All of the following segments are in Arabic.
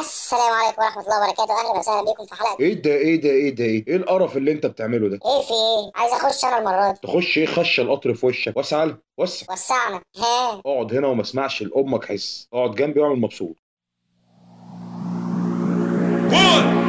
السلام عليكم ورحمة الله وبركاته. أهلا وسهلا بيكم في حلقة. إيه ده إيه ده إيه ده إيه؟ إيه القرف اللي أنت بتعمله ده؟ إيه في إيه؟ عايز أخش أنا المرة دي. تخش إيه؟ خش القطر في وشك. وسع لها وسع. وسعنا. ها. اقعد هنا وما اسمعش لأمك حس. اقعد جنبي واعمل مبسوط. 1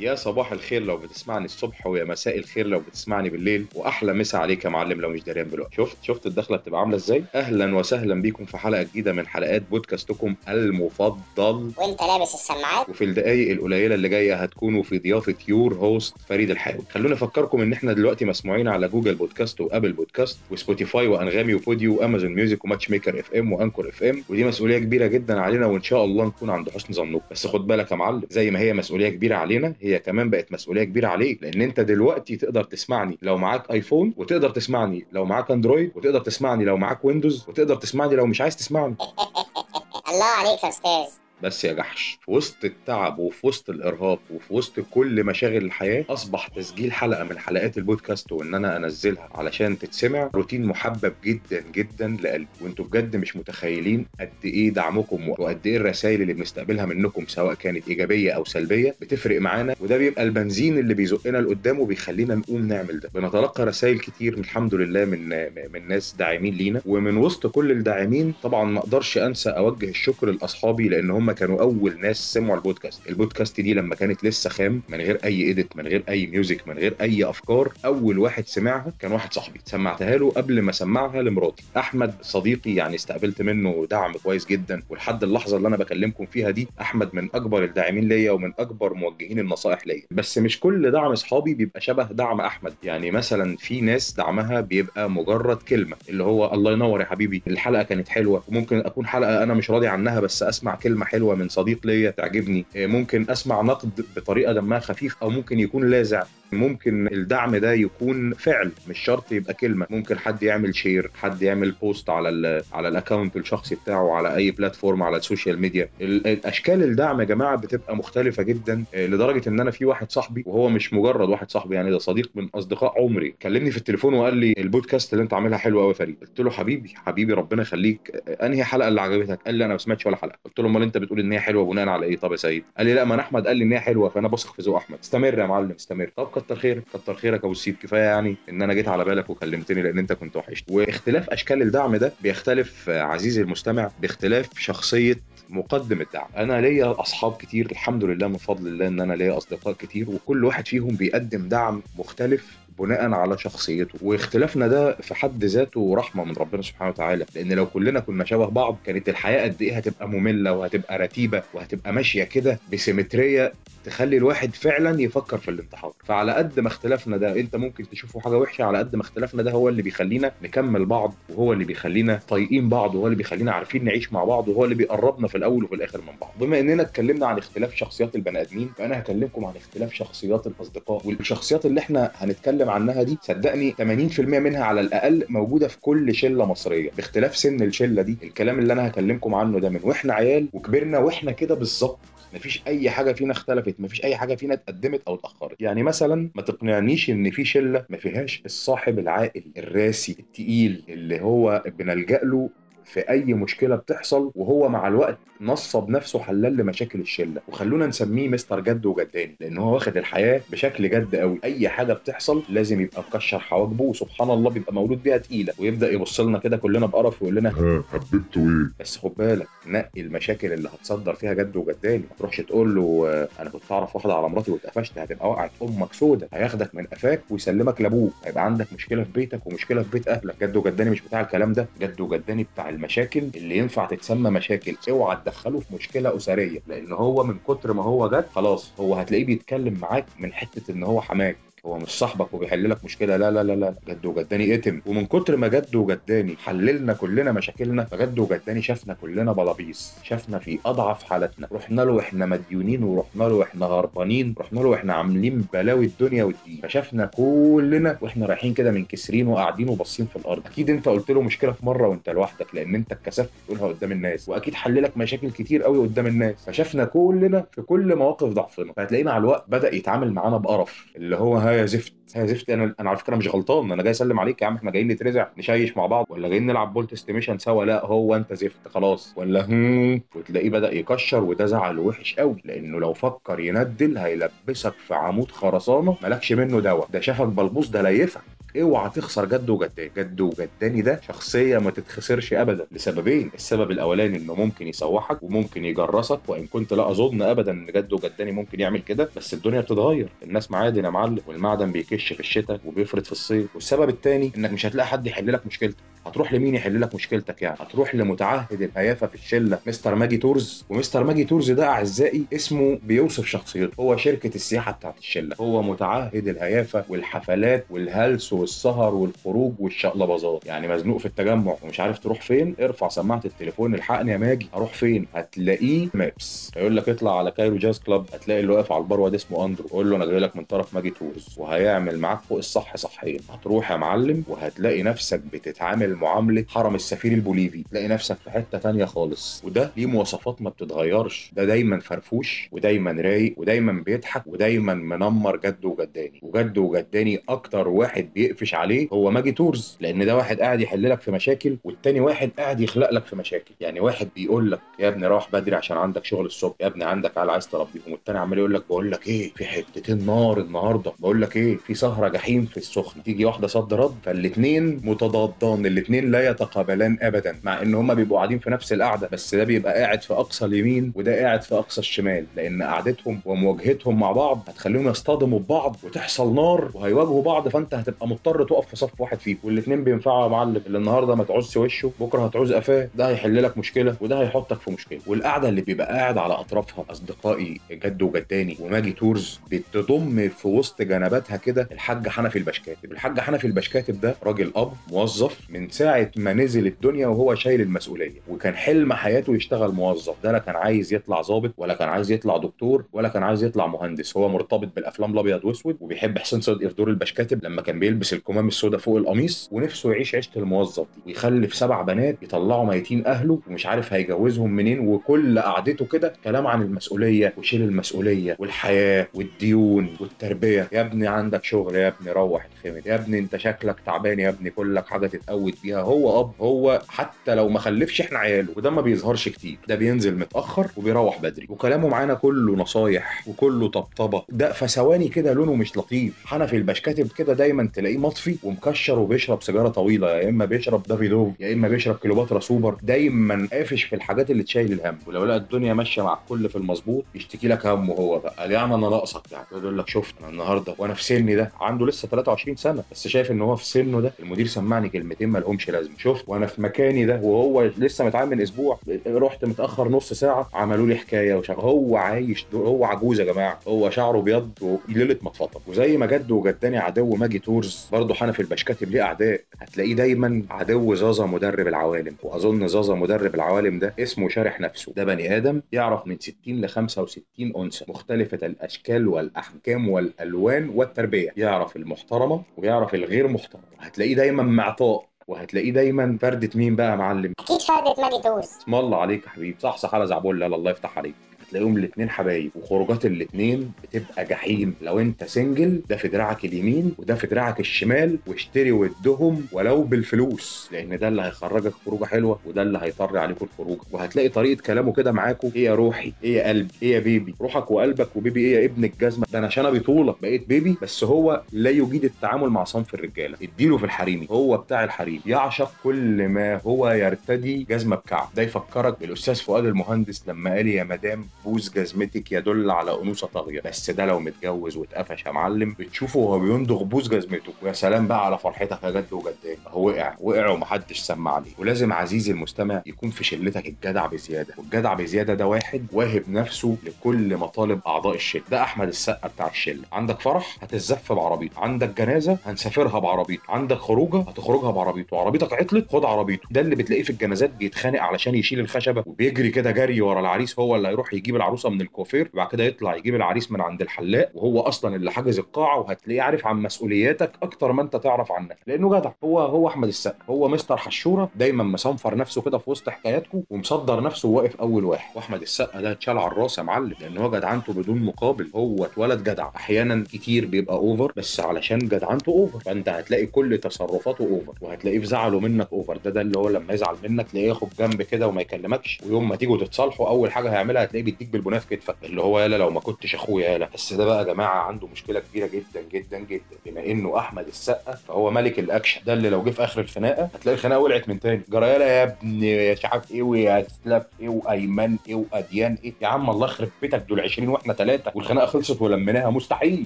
يا صباح الخير لو بتسمعني الصبح ويا مساء الخير لو بتسمعني بالليل وأحلى مسا عليك يا معلم لو مش داريان دلوقتي. شفت؟ شفت الدخلة بتبقى عاملة إزاي؟ أهلا وسهلا بيكم في حلقة جديدة من حلقات بودكاستكم المفضل. وأنت لابس السماعات؟ وفي الدقايق القليلة اللي جاية هتكونوا في ضيافة your host فريد الحاوي خلوني افكركم إن إحنا دلوقتي مسموعين على Google Podcast و Apple Podcast و Spotify وأنغامي و Podeo و Amazon Music و Matchmaker FM و Anchor FM. ودي مسؤولية كبيرة جدا علينا وإن شاء الله نكون عند حسن ظنكم. بس خد بالك يا معلم زي ما هي مسؤولية كبيرة علينا هي كمان بقت مسؤولية كبيرة عليك لأن أنت دلوقتي تقدر تسمعني لو معاك iPhone وتقدر تسمعني لو معاك Android وتقدر تسمعني لو معاك Windows وتقدر تسمعني لو مش عايز تسمعني. الله عليك يا أستاذ. بس يا جحش في وسط التعب وفي وسط الإرهاق وفي وسط كل مشاغل الحياة أصبح تسجيل حلقة من حلقات البودكاست وإن أنا أنزلها علشان تتسمع. روتين محبب جدا جدا لقلبي. وإنتوا بجد مش متخيلين قد إيه دعمكم وقد إيه الرسائل اللي بنستقبلها منكم سواء كانت إيجابية أو سلبية بتفرق معانا. وده بيبقى البنزين اللي بيزقنا لقدام وبيخلينا نقوم نعمل ده. بنتلقى رسائل كتير الحمد لله من من ناس داعمين لينا. ومن وسط كل الداعمين طبعا ما أقدرش أنسى أوجه الشكر لأصحابي لأن هم كانوا أول ناس سمعوا البودكاست. البودكاست دي لما كانت لسه خام من غير أي edit من غير أي music من غير أي أفكار أول واحد سمعها كان واحد صاحبي. سمعتها له قبل ما اسمعها لمراتي. أحمد صديقي يعني استقبلت منه دعم كويس جدا ولحد اللحظة اللي أنا بكلمكم فيها دي أحمد من أكبر الداعمين ليا ومن أكبر موجهين النصائح ليا. بس مش كل دعم أصحابي بيبقى شبه دعم أحمد. يعني مثلا في ناس دعمها بيبقى مجرد كلمة اللي هو الله ينور يا حبيبي الحلقة كانت حلوة. وممكن أكون حلقة أنا مش راضي عنها بس أسمع كلمة حلوة. من صديق ليا تعجبني. ممكن أسمع نقد بطريقة دمها خفيف أو ممكن يكون لاذع ممكن الدعم ده يكون فعل مش شرط يبقى كلمة. ممكن حد يعمل share حد يعمل post على ال على ال account الشخصي بتاعه على أي platform على ال social media ال- الاشكال الدعم يا جماعة بتبقى مختلفة جدا. آه، لدرجة إن أنا في واحد صاحبي وهو مش مجرد واحد صاحبي يعني ده صديق من أصدقاء عمري كلمني في التليفون وقال لي البودكاست اللي أنت عاملها حلو قوي فريد. قلت له حبيبي حبيبي ربنا يخليك. آه، أنهي حلقة اللي عجبتك؟ قال لي أنا ما سمعتش ولا حلقة. قلت له أمال أنت بتقول إن هي حلوة بناء على إيه؟ طب يا سيد قال لي لا ما أنا أحمد قال لي إن هي حلوة فأنا بثق في ذوق أحمد. استمر يا معلم استمر. طب كتر خيرك كتر خيرك أبو السيد. كفاية يعني إن أنا جيت على بالك وكلمتني لأن أنت كنت وحشتني واختلاف أشكال الدعم ده بيختلف عزيزي المستمع باختلاف شخصية مقدم الدعم. أنا ليا أصحاب كتير الحمد لله من فضل الله إن أنا ليا أصدقاء كتير وكل واحد فيهم بيقدم دعم مختلف بناء على شخصيته واختلافنا ده في حد ذاته رحمة من ربنا سبحانه وتعالى لأن لو كلنا كنا شبه بعض كانت الحياة قد إيه هتبقى مملة وهتبقى رتيبة وهتبقى ماشية كده بسيمترية تخلي الواحد فعلا يفكر في الانتحار. فعلى قد ما اختلافنا ده أنت ممكن تشوفه حاجة وحشة على قد ما اختلافنا ده هو اللي بيخلينا نكمل بعض وهو اللي بيخلينا طايقين بعض وهو اللي بيخلينا عارفين نعيش مع بعض وهو اللي بيقربنا في الأول وفي الآخر من بعض. بما إننا اتكلمنا عن اختلاف شخصيات البني آدمين فأنا هكلمكم عن اختلاف شخصيات الأصدقاء والشخصيات اللي إحنا هنتكلم عنها دي صدقني 80% منها على الأقل موجودة في كل شلة مصرية. باختلاف سن الشلة دي الكلام اللي أنا هكلمكم عنه ده من وإحنا عيال وكبرنا وإحنا كده بالظبط مفيش أي حاجة فينا اختلفت مفيش أي حاجة فينا اتقدمت أو اتأخرت. يعني مثلا ما تقنعنيش إن في شلة ما فيهاش الصاحب العاقل الراسي التقيل اللي هو بنلجأ له في أي مشكلة بتحصل وهو مع الوقت نصب نفسه حلال لمشاكل الشلة. وخلونا نسميه مستر جد وجداني لأن هو واخد الحياة بشكل جد قوي أي حاجة بتحصل لازم يبقى مكشر حواجبه وسبحان الله بيبقى مولود بيها تقيلة. ويبدأ يبص لنا كده كلنا بقرف ويقول لنا ها حبيبته إيه؟ بس خد بالك نقي المشاكل اللي هتصدر فيها جد وجداني. ما تروحش تقول له آه، أنا كنت أعرف واحدة على مراتي واتقفشت هتبقى وقعت أمك سودة. هياخدك من قفاك ويسلمك لابوك هيبقى عندك مشكلة في بيتك ومشكلة في بيت أهلك. جد وجداني مش بتاع الكلام ده. جد وجداني بتاع المشاكل اللي ينفع تتسمى مشاكل. اوعى تدخله في مشكلة أسرية لأن هو من كتر ما هو جد خلاص هو هتلاقيه بيتكلم معاك من حتة إن هو حماك. هو مش صاحبك وبيحل لك مشكلة. لا لا لا لا جد وجداني اتم ومن كتر ما جد وجداني حللنا كلنا مشاكلنا فجد وجداني شافنا كلنا بلابيس. شافنا في أضعف حالتنا رحنا له وإحنا مديونين ورحنا له وإحنا هربانين رحنا له وإحنا عاملين بلاوي الدنيا والدين. فشافنا كلنا وإحنا رايحين كده منكسرين وقاعدين وباصين في الأرض. أكيد أنت قلت له مشكلة في مرة وأنت لوحدك لأن أنت اتكسفت تقولها قدام الناس. وأكيد حل لك مشاكل كتير قوي قدام الناس. فشافنا كلنا في كل مواقف ضعفنا. فهتلاقيه مع الوقت بدأ يتعامل معانا بقرف. اللي هو ها يا زفت ها يا زفت أنا أنا على فكرة مش غلطان أنا جاي أسلم عليك يا عم إحنا جايين نترزع نشيش مع بعض ولا جايين نلعب بولة estimation سوا لا هو أنت زفت خلاص. ولا هم وتلاقيه بدأ يكشر وده زعل وحش قوي لأنه لو فكر يندل هيلبسك في عمود خرسانة مالكش منه دواء ده شافك بلبوس ده ليفك. اوعى تخسر جد وجداني جد وجداني ده شخصية ما تتخسرش ابدا. لسببين السبب الأولاني إنه ممكن يسوحك وممكن يجرسك وإن كنت لا أظن ابدا إن جد وجداني ممكن يعمل كده بس الدنيا بتتغير. الناس معادن يا معلم والمعدن بيكش في الشتاء وبيفرد في الصيف. والسبب الثاني إنك مش هتلاقي حد يحل لك مشكلتك. هتروح لمين يحل لك مشكلتك يعني؟ هتروح لمتعهد الهيافة في الشلة Mr. ماجي Tours. و Mr. ماجي Tours ده أعزائي اسمه بيوصف شخصيته. هو شركة السياحة بتاعت الشلة. هو متعهد الهيافة والحفلات والهلس والسهر والخروج والشقلباظات يعني مزنوق في التجمع ومش عارف تروح فين؟ ارفع سماعة التليفون الحقني يا ماجي. أروح فين؟ هتلاقيه maps. هيقول لك اطلع على Cairo Jazz Club. هتلاقي اللي واقف على البار واد اسمه أندرو. قول له أنا جاي لك من طرف ماجي Tours. وهيعمل معاك فوق الصح صحين هتروح يا معلم وهتلاقي نفسك بتتعامل معامله حرم السفير البوليفي. تلاقي نفسك في حتة تانية خالص. وده ليه مواصفات ما بتتغيرش. ده دايما فرفوش ودايما رايق ودايما بيضحك ودايما منمر جد وجداني. وجد وجداني أكتر واحد بيقفش عليه هو ماجي تورز. لأن ده واحد قاعد يحل لك في مشاكل والتاني واحد قاعد يخلق لك في مشاكل. يعني واحد بيقول لك يا ابني روح بدري عشان عندك شغل الصبح يا ابني عندك عيال عايز تربيهم. والتاني عمال يقول لك بقول لك إيه في حتتين نار النهارده. بقول لك إيه في سهره جحيم في السخن تيجي واحدة صد رد فالاثنين متضادان. الاثنين لا يتقابلان ابدا مع إن هما بيبقوا قاعدين في نفس القعدة بس ده بيبقى قاعد في أقصى اليمين وده قاعد في أقصى الشمال لأن قعدتهم ومواجهتهم مع بعض هتخليهم يصطدموا ببعض وتحصل نار وهيواجهوا بعض فأنت هتبقى مضطر تقف في صف واحد فيهم. والاثنين بينفعوا يا معلم اللي النهارده ما تعوزش وشه بكرة هتعوز قفاه ده هيحل لك مشكلة وده هيحطك في مشكلة. والقعدة اللي بيبقى قاعد على أطرافها أصدقائي جد وجداني وماجي tours بتضم في وسط جنباتها كده الحاج حنفي البشكاتب. الحاج حنفي البشكاتب ده راجل أب موظف من ساعة ما نزل الدنيا وهو شايل المسؤولية وكان حلم حياته يشتغل موظف. ده لا كان عايز يطلع ظابط ولا كان عايز يطلع دكتور ولا كان عايز يطلع مهندس. هو مرتبط بالأفلام الأبيض وأسود وبيحب حسين صدقي في دور البشكاتب لما كان بيلبس الأكمام السوداء فوق القميص ونفسه يعيش عيشة الموظف. دي ويخلف سبع بنات يطلعوا ميتين أهله ومش عارف هيجوزهم منين وكل قعدته كده كلام عن المسؤولية وشيل المسؤولية والحياة والديون والتربية. يا ابني عندك شغل يا ابني روح اتخمد يا ابني انت شكلك تعبان يا ابني كل لك حاجة تتقوت بيها هو أب هو حتى لو ما خلفش إحنا عياله وده ما بيظهرش كتير. ده بينزل متأخر وبيروح بدري. وكلامه معانا كله نصايح وكله طبطبة. ده فثواني كده لونه مش لطيف. حنفي البشكاتب كده دايما تلاقيه مطفي ومكشر وبيشرب سيجارة طويلة. يا إما بيشرب دافيدوف يا إما بيشرب كليوباترا سوبر. دايما قافش في الحاجات اللي تشيل الهم. ولو لقى الدنيا ماشية مع الكل في المظبوط يشتكي لك همه هو بقى. قال يعني أنا ناقصك يعني يقول لك شفت أنا النهارده. وأنا في سني ده. عنده لسه 23 سنة. بس شايف إن هو في سنه ده. المدير سمعني كلمتين ما لهمش لازمه شفت؟ وأنا في مكاني ده وهو لسه متعامل أسبوع رحت متأخر نص ساعة عملوا لي حكاية وشغل هو عايش هو عجوز يا جماعة. هو شعره ابيض وليله ما اتفطر وزي ما جد وجداني عدو ماجي تورز برضه حنفي البشكاتب ليه أعداء. هتلاقيه دايما عدو زازا مدرب العوالم. وأظن زازا مدرب العوالم ده اسمه شارح نفسه. ده بني آدم يعرف من 60 ل 65 أنثى. مختلفة الأشكال والأحكام والألوان والتربية. يعرف المحترمة ويعرف الغير محترمة. هتلاقيه دايما معطاء. وهتلاقيه دايما فردة مين بقى يا معلم؟ أكيد فردة ماجي تورز اسم الله عليك يا حبيبي. صح صح على زعبول. الله يفتح عليك. هتلاقيهم الاثنين حبايب وخروجات الاثنين بتبقى جحيم. لو انت single ده في دراعك اليمين وده في دراعك الشمال واشتري ودهم ولو بالفلوس لأن ده اللي هيخرجك خروجة حلوة وده اللي هيطري عليكم الخروج وهتلاقي طريقة كلامه كده معاكم إيه يا روحي إيه يا قلبي إيه يا baby. روحك وقلبك و baby إيه يا ابن الجزمة. ده أنا شنبي طولك بقيت baby بس هو لا يجيد التعامل مع صنف الرجالة. اديله في الحريمي هو بتاع الحريم يعشق كل ما هو يرتدي جزمة بكعب. ده يفكرك بالأستاذ فؤاد المهندس لما قال يا مدام بوز جزمتك يدل على أنوثة طاغية. بس ده لو متجوز واتقفش يا معلم بتشوفه وهو بيندغ بوز جزمته ويا سلام بقى على فرحتك يا جد وجدان. هو وقع. وقع ومحدش سمع عليه. ولازم عزيزي المستمع يكون في شلتك الجدع بزيادة. والجدع بزيادة ده واحد واهب نفسه لكل مطالب أعضاء الشلة. ده أحمد السقا بتاع الشلة. عندك فرح هتزف بعربيته. عندك جنازة هنسافرها بعربيته. عندك خروجة هتخرجها بعربيته. عربيتك عطلت خد عربيته. ده اللي بتلاقيه في الجنازات بيتخانق علشان يشيل الخشبة. وبيجري كده جري ورا العريس هو اللي هيروح العروسة من الكوافير وبعد كده يطلع يجيب العريس من عند الحلاق وهو أصلا اللي حجز القاعة وهتلاقيه عارف عن مسؤولياتك أكتر ما أنت تعرف عنك. لأنه جدع. هو هو أحمد السقا. هو مستر حشورة دايما مصنفر نفسه كده في وسط حكاياتكم ومصدر نفسه واقف أول واحد. وأحمد السقا ده اتشال على الرأس يا معلم لأن هو جدعنته بدون مقابل. هو اتولد جدع. أحيانا كتير بيبقى over بس علشان جدعنته over فأنت هتلاقي كل تصرفاته over وهتلاقيه في زعله منك over ده ده اللي هو لما يزعل منك تلاقيه ياخد جنب كده وما يكلمكش. ويوم ما تيجوا تتصالحوا أول حاجة هيعملها هتلاقيه بيديك بالبونية في كتفك اللي هو يالا لو ما كنتش أخويا يالا. بس ده بقى يا جماعة عنده مشكلة كبيرة جدا جدا جدا. بما إنه أحمد السقا فهو ملك الأكشن. ده اللي لو جه في آخر الخناقة هتلاقي الخناقة ولعت من تاني. جرى إيه يالا يا ابني مش عارف إيه ويا سلاف إيه وأيمن إيه وأديان إيه. يا عم الله يخرب بيتك دول 20 وإحنا ثلاثة والخناقة خلصت ولميناها مستحيل.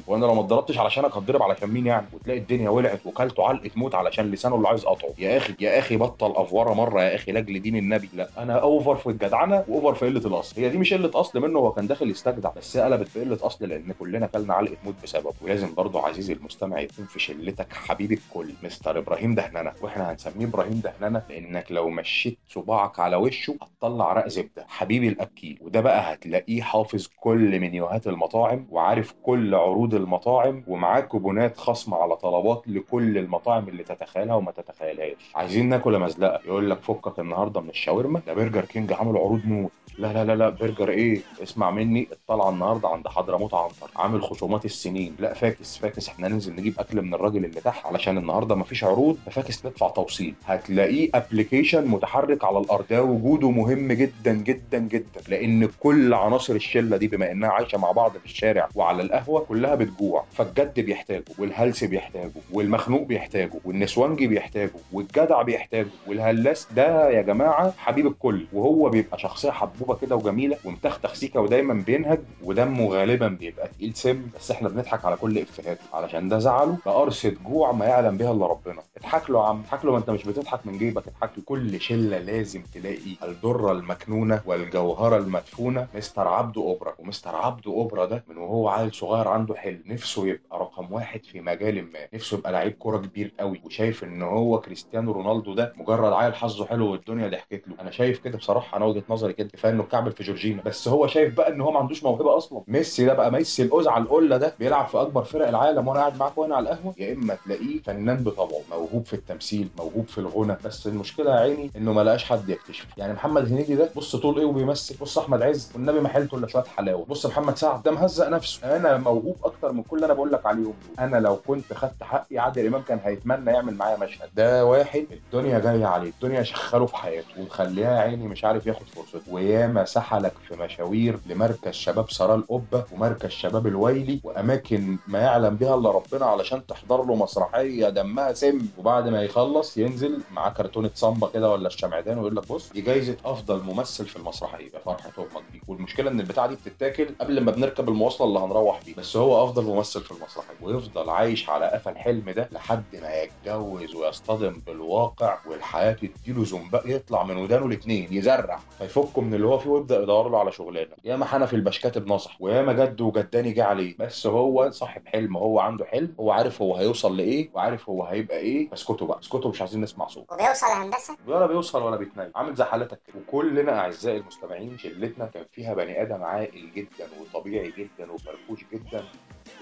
وأنا لو ما اتضربتش علشانك هتضرب علشان مين يعني؟ وتلاقي الدنيا ولعت وكلتوا علقة موت علشان لسانه اللي عايز قطعه. يا أخي يا أخي بطل افوره مرة يا أخي لاجل دين النبي. لا أنا over في الجدعنة و over في قلة الاصل هي دي مش قلة اصل منه هو كان داخل يستجدع بس قلبت في قله أصل لأن كلنا كلنا علقة موت بسببه. ولازم برضه عزيزي المستمع يكون في شلتك حبيب الكل مستر إبراهيم دهننة. وإحنا هنسميه إبراهيم دهننة لأنك لو مشيت صباعك على وشه هتطلع رق زبده حبيبي الأكيل وده بقى هتلاقيه حافظ كل منيوهات المطاعم وعارف كل عروض المطاعم ومعاه كوبونات خصم على طلبات لكل المطاعم اللي تتخيلها وما تتخيلهاش. عايزين ناكل مزلقة؟ يقول لك فكك النهارده من الشاورما. ده برجر كينج عامل عروض موت. لا لا لا لا برجر إيه؟ اسمع مني الطلعه النهارده عند حضرموت عنتر عامل خصومات السنين. لا فاكس فاكس إحنا ننزل نجيب أكل من الراجل اللي تحت علشان النهارده مفيش عروض ففاكس ندفع توصيل. هتلاقيه application متحرك على الأرض ده وجوده مهم جدا جدا جدا. لأن كل عناصر الشلة دي بما إنها عايشة مع بعض في الشارع وعلى القهوة كلها بتجوع. فالجد بيحتاجه والهلس بيحتاجه والمخنوق بيحتاجه والنسوانجي بيحتاجه والجدع بيحتاجه والهلاس ده يا جماعة حبيب الكل. وهو بيبقى شخصية حبوبة كده وجميلة ومتختخ سيكه ودايما بينهج ودمه غالبا بيبقى تقيل سم بس إحنا بنضحك على كل افهاته علشان ده زعله. بقرصه جوع ما يعلم بها إلا ربنا. اضحك له يا عم اضحك له ما أنت مش بتضحك من جيبك. اضحك له. كل شلة لازم تلاقي الدره المكنونة والجوهرة المدفونة. مستر عبده أوبرا. ومستر عبده أوبرا ده من وهو عيل صغير عنده حلم. نفسه يبقى رقم واحد في مجال ما. نفسه يبقى لعيب كورة كبير قوي. وشايف إن هو كريستيانو رونالدو ده مجرد عيل حظه حلو والدنيا ضحكت له. أنا شايف كده بصراحة أنا وجهة نظري كده. كفاية إنه اتكعبل في جورجينا. بس هو شايف بقى إن هو ما عندوش موهبة أصلا. ميسي ده بقى ميسي القزعه القله ده بيلعب في أكبر فرق العالم وأنا قاعد معاك وأنا على القهوة. يا إما تلاقيه فنان بطبعه موهوب في التمثيل موهوب في الغنى بس المشكلة يا عيني إنه ما لقاش حد يكتشف. يعني محمد هنيدي ده بص طول إيه وبيمثل بص أحمد عز والنبي ما حيلته الا شوية حلاوة. بص محمد سعد ده مهزق نفسه. أنا موهوب أكتر من كل اللي أنا بقول لك عليهم. أنا لو كنت خدت حقي عادل إمام كان هيتمنى يعمل معايا مشهد. ده واحد الدنيا جاية عليه الدنيا شخره في حياته ومخليها عيني مش عارف ياخد فرصته. وياما سحلك في مشاوير لمركز شباب سراء القبه ومركز شباب الويلي وأماكن ما يعلم بها إلا ربنا علشان تحضر له مسرحية دمها سم. وبعد ما يخلص ينزل معاه كرتونة صامبا كده ولا الشمعدان ويقول لك بص دي جايزة أفضل ممثل في المسرحية. فرحة أمك بيك. والمشكلة إن البتاعة دي بتتاكل قبل ما بنركب المواصلة اللي هنروح بيه بس هو أفضل ممثل في المسرحية. ويفضل عايش على قفا الحلم ده لحد ما يتجوز ويصطدم بالواقع والحياة تديله زنبق يطلع من ودانه الاثنين يزرع. فيفكه من اللي هو فيه ويبدأ يدور له على شغلانه ياما حنفي البشكات بنصح وياما جد وجداني جه عليه. بس هو صاحب حلم هو عنده حلم هو عارف هو هيوصل لإيه وعارف هو هيبقى إيه. اسكتوا بقى اسكتوا مش عايزين نسمع صوت وبيوصل هندسة؟ ولا بيوصل ولا بيتنيل عامل زي حالتك كده. وكلنا أعزائي المستمعين شلتنا كان فيها بني آدم عاقل جدا وطبيعي جدا وفرفوش جدا.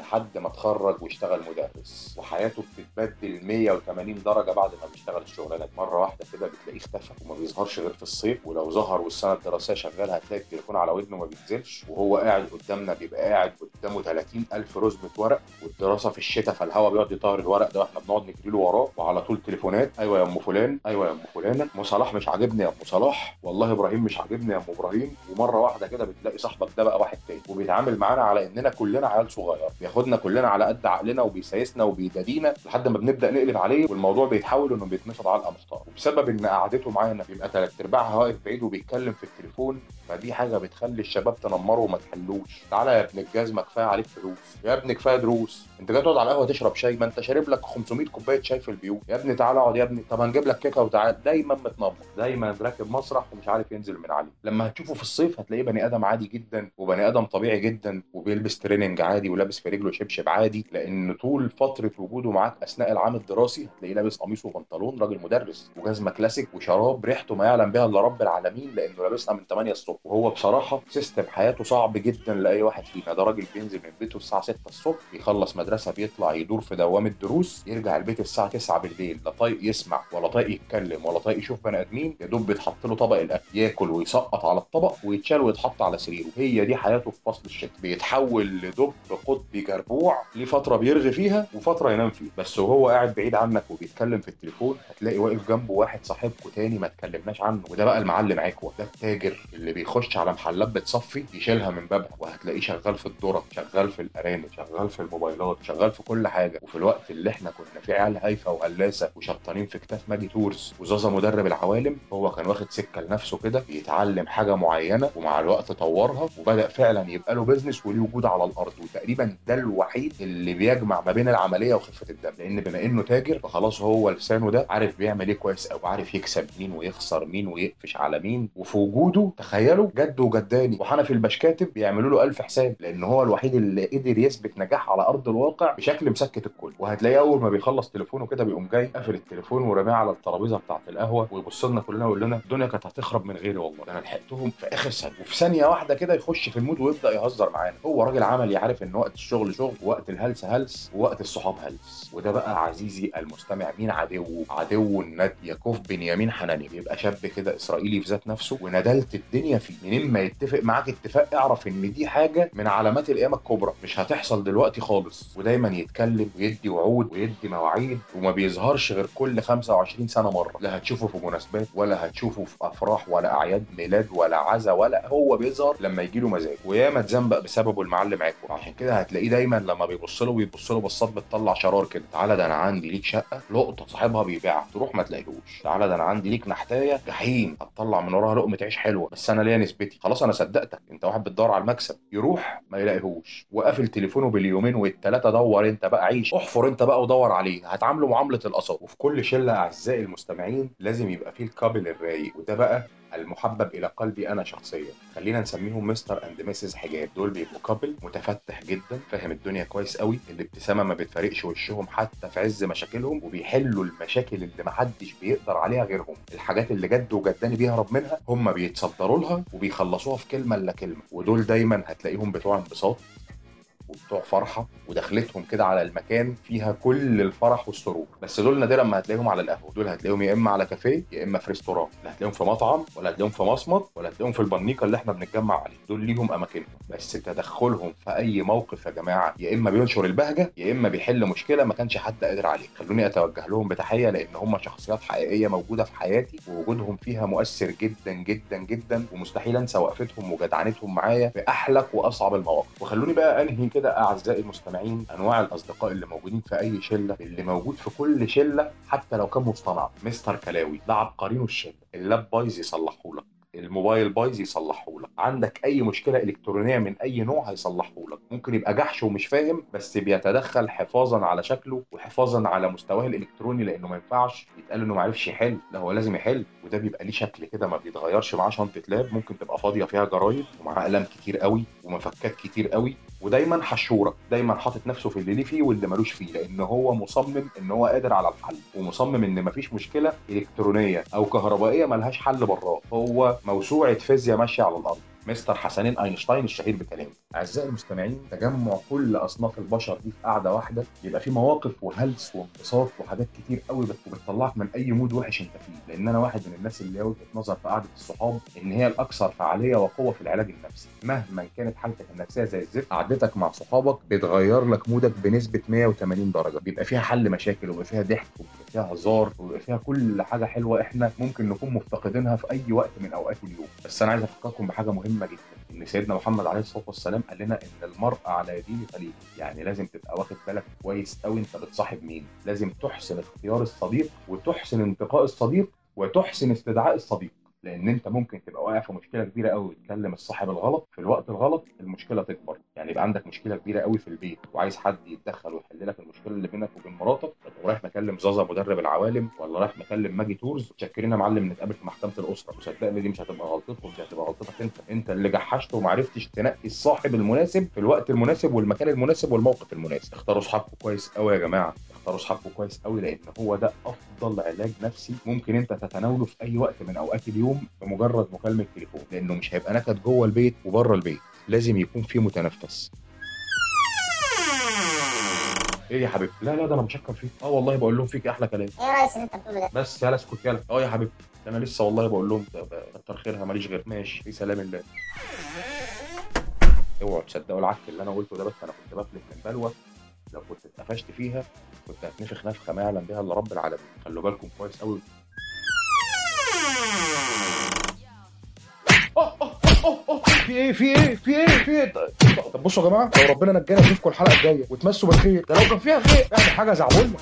لحد ما اتخرج واشتغل مدرس. وحياته بتتبدل 180 درجة بعد ما بيشتغل الشغلانه دي. مرة واحدة كده بتلاقيه اختفى وما بيظهرش غير في الصيف. ولو ظهر والسنة الدراسية شغالة هتلاقي التليفون على ودنه ما بينزلش. وهو قاعد قدامنا بيبقى قاعد قدامه 30 ألف رزمه ورق والدراسة في الشتاء فالهواء بيقعد يطير الورق ده وإحنا بنقعد نجري له وراه. وعلى طول تليفونات. أيوه يا أم فلان أيوه يا أم فلانه ام صلاح مش عاجبني يا ام صلاح. والله إبراهيم مش عاجبني يا أم إبراهيم. ومرة واحدة كده بتلاقي صاحبك ده بقى واحد تاني. وبيتعامل معانا على إننا كلنا عيال صغير. بياخدنا كلنا على قد عقلنا وبيسايسنا وبيدادينا لحد ما بنبدأ نقلب عليه والموضوع بيتحول إنه بيتنفض علقه محترم وبسبب إن قعدته معانا بيبقى ثلاث أرباعها واقف بعيد وبيتكلم في التليفون فدي حاجة بتخلي الشباب تنمره وما تحلوش. تعالى يا ابن الجزمة كفاية عليك فلوس. يا ابني كفاية دروس. أنت جاي تقعد على القهوة تشرب شاي ما أنت شارب لك 500 كوباية شاي في البيوت. يا ابني تعالى اقعد يا ابني. طب هنجيب لك كيكة وتعالى دايما متنمر. دايما راكب مسرح ومش عارف ينزل من عليه. لما هتشوفه في الصيف هتلاقيه بني آدم عادي جدا وبني آدم طبيعي جدا وبيلبس training عادي ولابس في رجله شبشب عادي لأن طول فترة وجوده معاك أثناء العام الدراسي هتلاقيه لابس قميص وبنطلون راجل مدرس وجزمة كلاسيك وشراب ريحته ما يعلم بها إلا رب العالمين لأنه لابسها من 8 الصبح. وهو بصراحة system حياته صعب جدا لأي واحد فينا. ده راجل بينزل من بيته الساعة 6 الصبح يخلص مدرسة بيطلع يدور في دوامه دروس يرجع البيت الساعة 9 بالليل. لا طايق يسمع ولا طايق يتكلم ولا طايق يشوف بني آدمين. يا دوب بيتحط له طبق الأكل ياكل ويسقط على الطبق ويتشال ويتحط على سريره. هي دي حياته في فصل الشتاء. بيتحول لدب قطبي جربوع ليه فتره بيرغي فيها وفترة ينام فيها. بس وهو قاعد بعيد عنك وبيتكلم في التليفون هتلاقي واقف جنبه واحد صاحبكوا تاني ما اتكلمناش عنه. وده بقى المعلم عكوه ده التاجر اللي بيخش على محلات بتصفي يشيلها من بابها. وهتلاقيه شغال في الذره شغال في الأرانب شغال في الموبايلات شغال في كل حاجة. وفي الوقت اللي إحنا كنا في عيال هايفة وهلاسه وشبطانين في كتاف ماجي tours وزازا مدرب العوالم هو كان واخد سكة لنفسه كده بيتعلم حاجة معينة ومع الوقت طورها وبدأ فعلا يبقى له business وليه وجود على الأرض. وتقريبا ده الوحيد اللي بيجمع ما بين العملية وخفة الدم. لأن بما إنه تاجر فخلاص هو لسانه ده عارف بيعمل إيه كويس أو عارف يكسب مين ويخسر مين ويقفش على مين. وفي وجوده تخيلوا جد وجداني. وحنفي البشكاتب بيعملوا له ألف حساب لأن هو الوحيد اللي قدر يثبت نجاح على أرض الواقع بشكل مسكت الكل. وهتلاقيه أول ما بيخلص تليفونه كده بيقوم جاي قافل التليفون ورماه على الترابيزة بتاعة القهوة ويبص لنا كلنا ويقول لنا الدنيا كانت هتخرب من غيري والله أنا لحقتهم في آخر ثانية. وفي ثانية واحدة كده يخش في ال mood ويبدأ يهزر معانا. هو راجل عملي عارف إن وقت الشغل شغل ووقت الهلس هلس ووقت الصحاب هلس. وده بقى عزيزي المستمع مين عدوه عدو الند يكوف بنيامين حناني. بيبقى شاب كده إسرائيلي في ذات نفسه وندلت الدنيا فيه. منين ما يتفق معاك اتفاق اعرف إن دي حاجة من علامات القيامة الكبرى. مش هتحصل دلوقتي خالص. ودايما يتكلم ويدي وعود ويدي مواعيد وما بيظهرش غير كل 25 سنة مرة. لا هتشوفه في مناسبات ولا هتشوفه في أفراح ولا أعياد ميلاد ولا عزا ولا هو بيظهر لما يجي له مزاج. وياما اتزنبق بسببه المعلم عكو عشان كده هتلاقيه دايما لما بيبص له بيبص له بصات بتطلع شرار كده. تعالى ده أنا عندي ليك شقة لقطة صاحبها بيبيعها. تروح ما تلاقيهوش. تعالى ده أنا عندي ليك نحتاية جحيم. هتطلع من وراها لقمه عيش حلوة. بس أنا ليا نسبتي. خلاص أنا صدقتك. أنت واحد بتدور على المكسب. يروح ما يلاقيهوش. وقافل تليفونه باليومين والثلاثه دور أنت بقى عيش. احفر أنت بقى ودور عليه. هتعامله معاملة القصب. وفي كل شلة أعزائي المستمعين لازم يبقى فيه ال couple الرايق. وده بقى المحبب إلى قلبي أنا شخصيا. خلينا نسميهم Mr. and Mrs. حجاب. دول بيبقوا couple متفتح جدا فاهم الدنيا كويس قوي. الابتسامة ما بتفارقش وشهم حتى في عز مشاكلهم وبيحلوا المشاكل اللي محدش بيقدر عليها غيرهم. الحاجات اللي جد وجداني بيهرب منها هم بيتصدروا لها وبيخلصوها في كلمة إلا كلمة. ودول دايما هتلاقيهم بتوع انبساط. وبتوع فرحة ودخلتهم كده على المكان فيها كل الفرح والسرور. بس دول نادرا ما هتلاقيهم على القهوة. دول هتلاقيهم يا إما على كافيه يا إما في restaurant. لا هتلاقيهم في مطعم ولا هتلاقيهم في مسمط ولا هتلاقيهم في البنيقه اللي إحنا بنتجمع عليه دول ليهم أماكنهم. بس تدخلهم في أي موقف يا جماعة يا إما بينشر البهجة يا إما بيحل مشكلة ما كانش حد قادر عليها. خلوني أتوجه لهم بتحية لأن هم شخصيات حقيقية موجودة في حياتي ووجودهم فيها مؤثر جدا جدا جدا ومستحيل أنسى وقفتهم وجدعنتهم معايا في احلك وأصعب المواقف. وخلوني بقى أنهي كده أعزائي المستمعين أنواع الأصدقاء اللي موجودين في أي شلة اللي موجود في كل شلة حتى لو كان مصطنع. مستر كلاوي ده عبقرينه الشلة. اللاب بايظ يصلحه لك. الموبايل بايظ يصلحه لك. عندك أي مشكلة إلكترونية من أي نوع هيصلحه لك. ممكن يبقى جحش ومش فاهم بس بيتدخل حفاظا على شكله وحفاظا على مستواه الإلكتروني لأنه ما ينفعش يتقال إنه ما عرفش يحل. لا هو لازم يحل. وده بيبقى ليه شكل كده ما بيتغيرش معاه شنطة لاب. ممكن تبقى فاضية فيها جرايد ومعاه اقلام كتير قوي ومفكات كتير قوي. ودايما حشورة دايما حاطط نفسه في اللي ليه فيه واللي ملوش فيه لأن هو مصمم إن هو قادر على الحل ومصمم إن مفيش مشكلة إلكترونية أو كهربائية ملهاش حل براه هو موسوعة فيزياء ماشية على الأرض. Mr. حسنين أينشتاين الشهير بكلامه. أعزائي المستمعين تجمع كل أصناف البشر دي في قعده واحدة. يبقى في مواقف وهلس وانبساط وحاجات كتير قوي بت- بتطلعك من أي mood وحش أنت فيه. لأن أنا واحد من الناس اللي وجهة نظر في قعده الصحاب إن هي الأكثر فعالية وقوة في العلاج النفسي. مهما كانت حالتك النفسية زي الزفت قعدتك مع صحابك بتغير لك mood ك بنسبة 180 درجة. بيبقى فيها حل مشاكل وبيبقى فيها ضحك وبيبقى فيها هزار وبيبقى فيها كل حاجة حلوة إحنا ممكن نكون مفتقدينها في أي وقت من أوقات اليوم. بس أنا عايز أفكركم بحاجة مهمة جدا. إن سيدنا محمد عليه الصلاة والسلام قال لنا إن المرء على دين خليله يعني لازم تبقى واخد بالك كويس قوي أنت بتصاحب مين. لازم تحسن اختيار الصديق وتحسن انتقاء الصديق وتحسن استدعاء الصديق. لأن أنت ممكن تبقى واقع في مشكلة كبيرة قوي تكلم الصاحب الغلط. في الوقت الغلط المشكلة تكبر. يعني يبقى عندك مشكلة كبيرة قوي في البيت وعايز حد يتدخل ويحل لك المشكلة اللي بينك وبين مراتك زازا مدرب العوالم ولا رايح مكلم ماجي تورز؟ متشكرين يا معلم نتقابل في محكمة الأسرة. وصدقني دي مش هتبقى غلطتهم دي هتبقى غلطتك أنت. أنت اللي جحشت وما عرفتش تنقي الصاحب المناسب في الوقت المناسب والمكان المناسب والموقف المناسب. اختاروا أصحابكم كويس قوي يا جماعة. اختاروا أصحابكم كويس قوي لأن هو ده أفضل علاج نفسي ممكن أنت تتناوله في أي وقت من أوقات اليوم بمجرد مكالمة تليفون لأنه مش هيبقى نكد جوه البيت وبره البيت. لازم يكون في متنفس. إيه يا حبيبي لا لا ده أنا بشكر فيك. آه والله بقول لهم فيك أحلى كلام. إيه يا ريس اللي انت بتقوله ده. بس يلا اسكت يلا آه يا حبيبي أنا لسه والله بقول لهم كتر خيرها ماليش غير. ماشي في سلام الله. اوعوا تصدقوا العك اللي أنا قلته ده بس أنا كنت بفلت من بلوه لو كنت اتقفشت فيها كنت هتنفخ نفخة ما يعلم بها إلا رب العالمين. خلوا بالكم كويس قوي في إيه؟ في إيه؟ في إيه؟ في إيه؟ طب بصوا يا جماعة لو ربنا نجانا نشوفكم الحلقة الجاية وتمسوا بالخير ده لو كان فيها خير اعمل حاجة زعبولنا.